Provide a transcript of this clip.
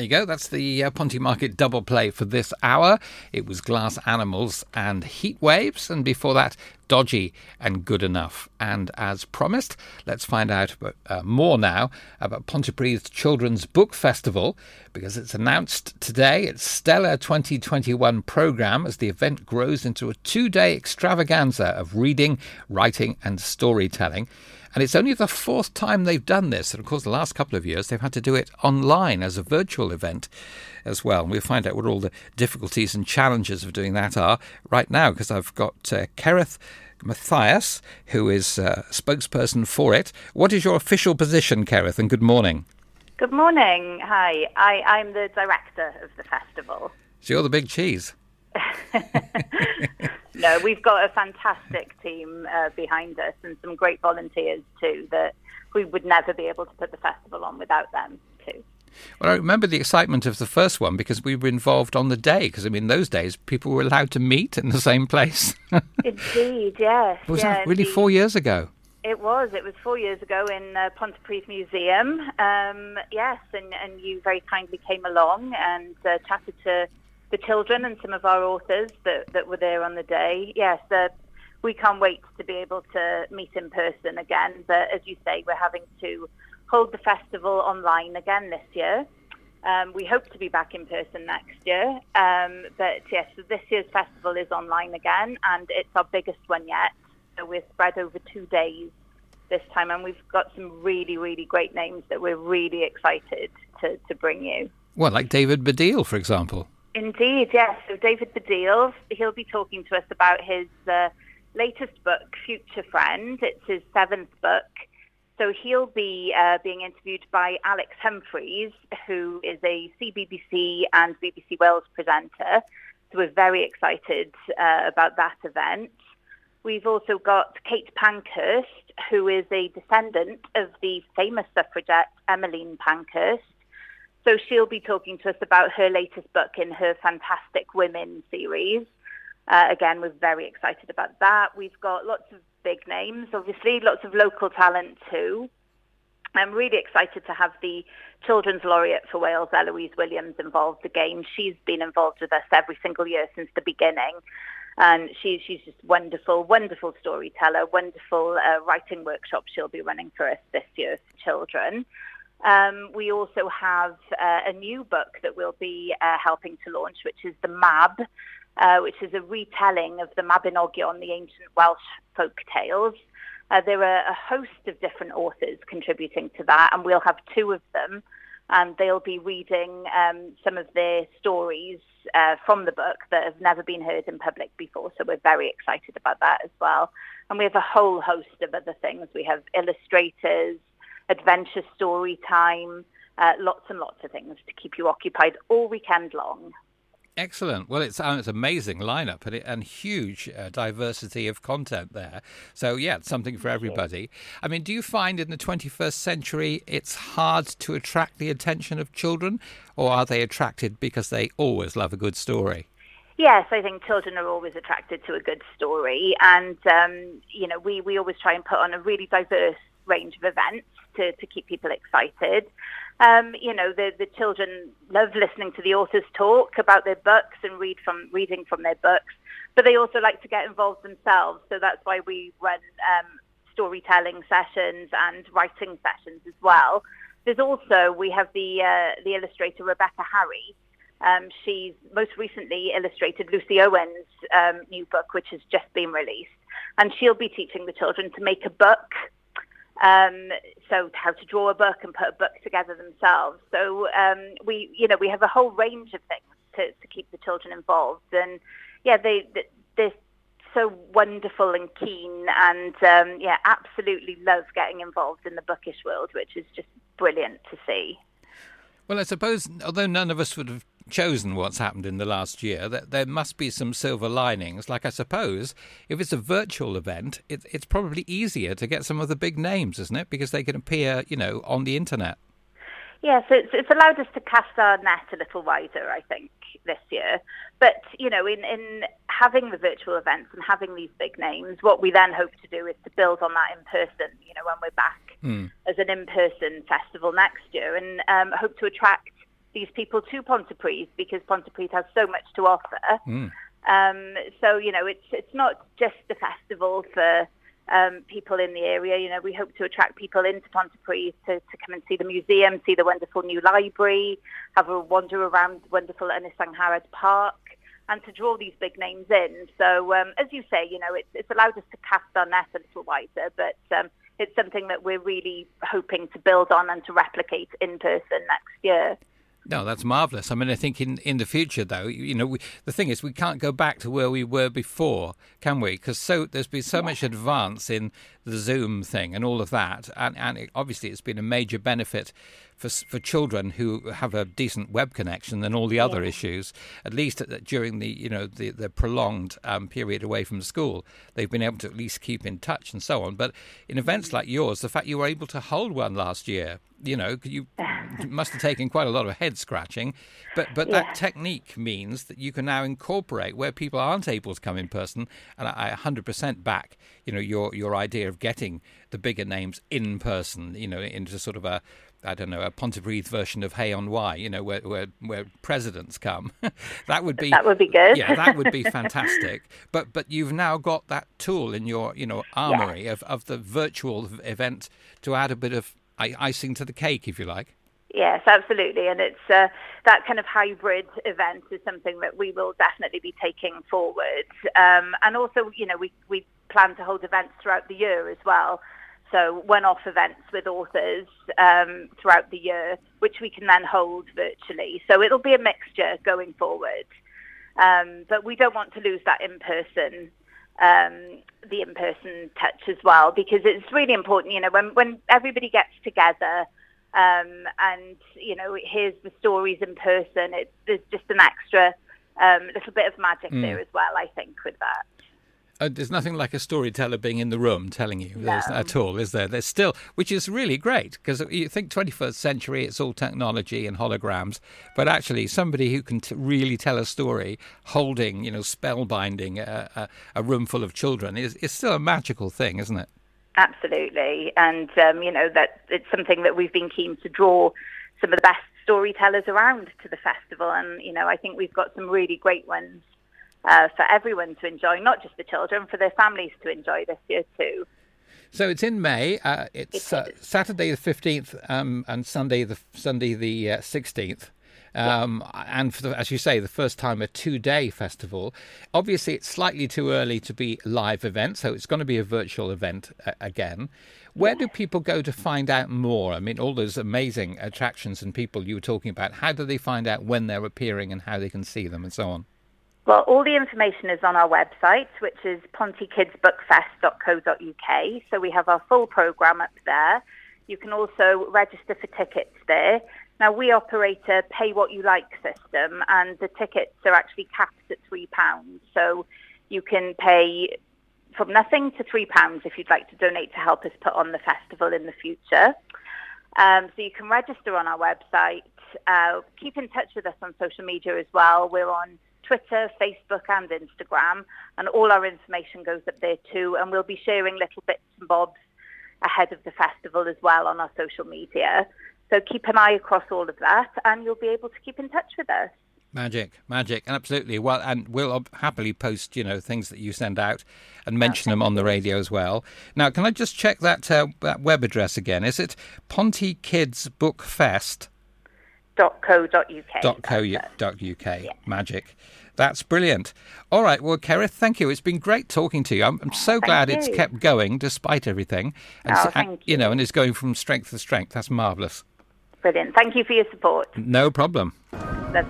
There you go. That's the uh, Ponty Market double play for this hour. It was Glass Animals and Heat Waves, and before that, Dodgy and Good Enough. And as promised, let's find out about, uh, more now about Pontypridd Children's Book Festival because it's announced today its Stellar 2021 programme as the event grows into a two day extravaganza of reading, writing, and storytelling. And it's only the fourth time they've done this. And of course, the last couple of years, they've had to do it online as a virtual event as well. And we'll find out what all the difficulties and challenges of doing that are right now, because I've got uh, Kerith Matthias, who is uh, spokesperson for it. What is your official position, Kerith? And good morning. Good morning. Hi. I, I'm the director of the festival. So you're the big cheese. no, we've got a fantastic team uh, behind us and some great volunteers too that we would never be able to put the festival on without them too. Well, I remember the excitement of the first one because we were involved on the day. Because I mean, those days people were allowed to meet in the same place. indeed, yes. Was yeah, that really indeed. four years ago? It was. It was four years ago in uh, Pontypridd Museum. Um, yes, and, and you very kindly came along and uh, chatted to the children and some of our authors that, that were there on the day. Yes, uh, we can't wait to be able to meet in person again. But as you say, we're having to hold the festival online again this year. Um, we hope to be back in person next year. Um, but yes, so this year's festival is online again, and it's our biggest one yet. So we're spread over two days this time, and we've got some really, really great names that we're really excited to, to bring you. Well, like David Baddiel, for example. Indeed, yes. So David Baddiel, he'll be talking to us about his uh, latest book, Future Friend. It's his seventh book. So he'll be uh, being interviewed by Alex Humphreys, who is a CBBC and BBC Wales presenter. So we're very excited uh, about that event. We've also got Kate Pankhurst, who is a descendant of the famous suffragette Emmeline Pankhurst. So she'll be talking to us about her latest book in her Fantastic Women series. Uh, again, we're very excited about that. We've got lots of big names, obviously, lots of local talent too. I'm really excited to have the Children's Laureate for Wales, Eloise Williams, involved again. She's been involved with us every single year since the beginning. And she, she's just wonderful, wonderful storyteller, wonderful uh, writing workshop she'll be running for us this year for children. Um, we also have uh, a new book that we'll be uh, helping to launch, which is the Mab, uh, which is a retelling of the Mabinogion, the ancient Welsh folk tales. Uh, there are a host of different authors contributing to that, and we'll have two of them. And they'll be reading um, some of their stories uh, from the book that have never been heard in public before. So we're very excited about that as well. And we have a whole host of other things. We have illustrators, adventure story time, uh, lots and lots of things to keep you occupied all weekend long. Excellent. Well, it's, uh, it's an amazing lineup and, and huge uh, diversity of content there. So, yeah, it's something for everybody. I mean, do you find in the 21st century it's hard to attract the attention of children, or are they attracted because they always love a good story? Yes, I think children are always attracted to a good story, and um, you know we, we always try and put on a really diverse range of events to, to keep people excited. Um, you know, the, the children love listening to the authors talk about their books and read from reading from their books, but they also like to get involved themselves. So that's why we run um, storytelling sessions and writing sessions as well. There's also we have the uh, the illustrator Rebecca Harry. Um, she's most recently illustrated Lucy Owen's um, new book, which has just been released, and she'll be teaching the children to make a book um, so how to draw a book and put a book together themselves. So um, we, you know, we have a whole range of things to, to keep the children involved. And yeah, they, they're so wonderful and keen and um, yeah, absolutely love getting involved in the bookish world, which is just brilliant to see. Well, I suppose, although none of us would have chosen what's happened in the last year, that there must be some silver linings. Like, I suppose, if it's a virtual event, it, it's probably easier to get some of the big names, isn't it? Because they can appear, you know, on the internet. Yes, yeah, so it's, it's allowed us to cast our net a little wider, I think, this year. But, you know, in, in having the virtual events and having these big names, what we then hope to do is to build on that in person, you know, when we're back mm. as an in-person festival next year and um, hope to attract these people to Pontypridd because Pontypridd has so much to offer. Mm. Um, so you know, it's it's not just a festival for um, people in the area. You know, we hope to attract people into Pontypridd to, to come and see the museum, see the wonderful new library, have a wander around wonderful Ynys Park, and to draw these big names in. So, um, as you say, you know, it's, it's allowed us to cast our net a little wider, but um, it's something that we're really hoping to build on and to replicate in person next year. No, that's marvelous. I mean, I think in, in the future, though, you know, we, the thing is, we can't go back to where we were before, can we? Because so there's been so yeah. much advance in the Zoom thing and all of that, and and it, obviously it's been a major benefit for for children who have a decent web connection than all the other yeah. issues. At least during the you know the the prolonged um, period away from school, they've been able to at least keep in touch and so on. But in events like yours, the fact you were able to hold one last year, you know, you must have taken quite a lot of head scratching. But but yeah. that technique means that you can now incorporate where people aren't able to come in person, and I 100% back you know your your idea of getting the bigger names in person, you know, into sort of a I don't know, a Pontypridd version of Hay on Wye, you know, where where, where presidents come. that would be that would be good. yeah, that would be fantastic. But but you've now got that tool in your you know armory yeah. of of the virtual event to add a bit of icing to the cake, if you like. Yes, absolutely, and it's uh, that kind of hybrid event is something that we will definitely be taking forward. Um, and also, you know, we we plan to hold events throughout the year as well. So one-off events with authors um, throughout the year, which we can then hold virtually. So it'll be a mixture going forward. Um, but we don't want to lose that in-person, um, the in-person touch as well, because it's really important. You know, when when everybody gets together um, and you know hears the stories in person, it's there's just an extra um, little bit of magic mm. there as well. I think with that. Uh, there's nothing like a storyteller being in the room telling you no. at all, is there? There's still, which is really great because you think 21st century, it's all technology and holograms, but actually somebody who can t- really tell a story, holding, you know, spellbinding a, a, a room full of children is, is still a magical thing, isn't it? Absolutely, and um, you know that it's something that we've been keen to draw some of the best storytellers around to the festival, and you know I think we've got some really great ones uh, for everyone to enjoy, not just the children, for their families to enjoy this year too. So it's in May. Uh, it's uh, Saturday the fifteenth um, and Sunday the Sunday the uh, sixteenth. Um, yeah. And the, as you say, the first time a two-day festival. Obviously, it's slightly too early to be live event, so it's going to be a virtual event uh, again. Where do people go to find out more? I mean, all those amazing attractions and people you were talking about. How do they find out when they're appearing and how they can see them and so on? Well, all the information is on our website, which is pontykidsbookfest.co.uk. So we have our full programme up there. You can also register for tickets there. Now, we operate a pay what you like system, and the tickets are actually capped at £3. So you can pay from nothing to £3 if you'd like to donate to help us put on the festival in the future. Um, so you can register on our website. Uh, keep in touch with us on social media as well. We're on Twitter, Facebook and Instagram. And all our information goes up there too. And we'll be sharing little bits and bobs ahead of the festival as well on our social media. So keep an eye across all of that and you'll be able to keep in touch with us. Magic, magic, absolutely. Well, and we'll happily post, you know, things that you send out and mention them on the radio as well. Now, can I just check that uh, that web address again? Is it Ponty Kids Book Fest? .co.uk. .co.uk. Yeah. Magic. That's brilliant. All right. Well, Kerith, thank you. It's been great talking to you. I'm, I'm so glad it's kept going despite everything. And, oh, thank and, you. you know, and it's going from strength to strength. That's marvellous. Brilliant. Thank you for your support. No problem.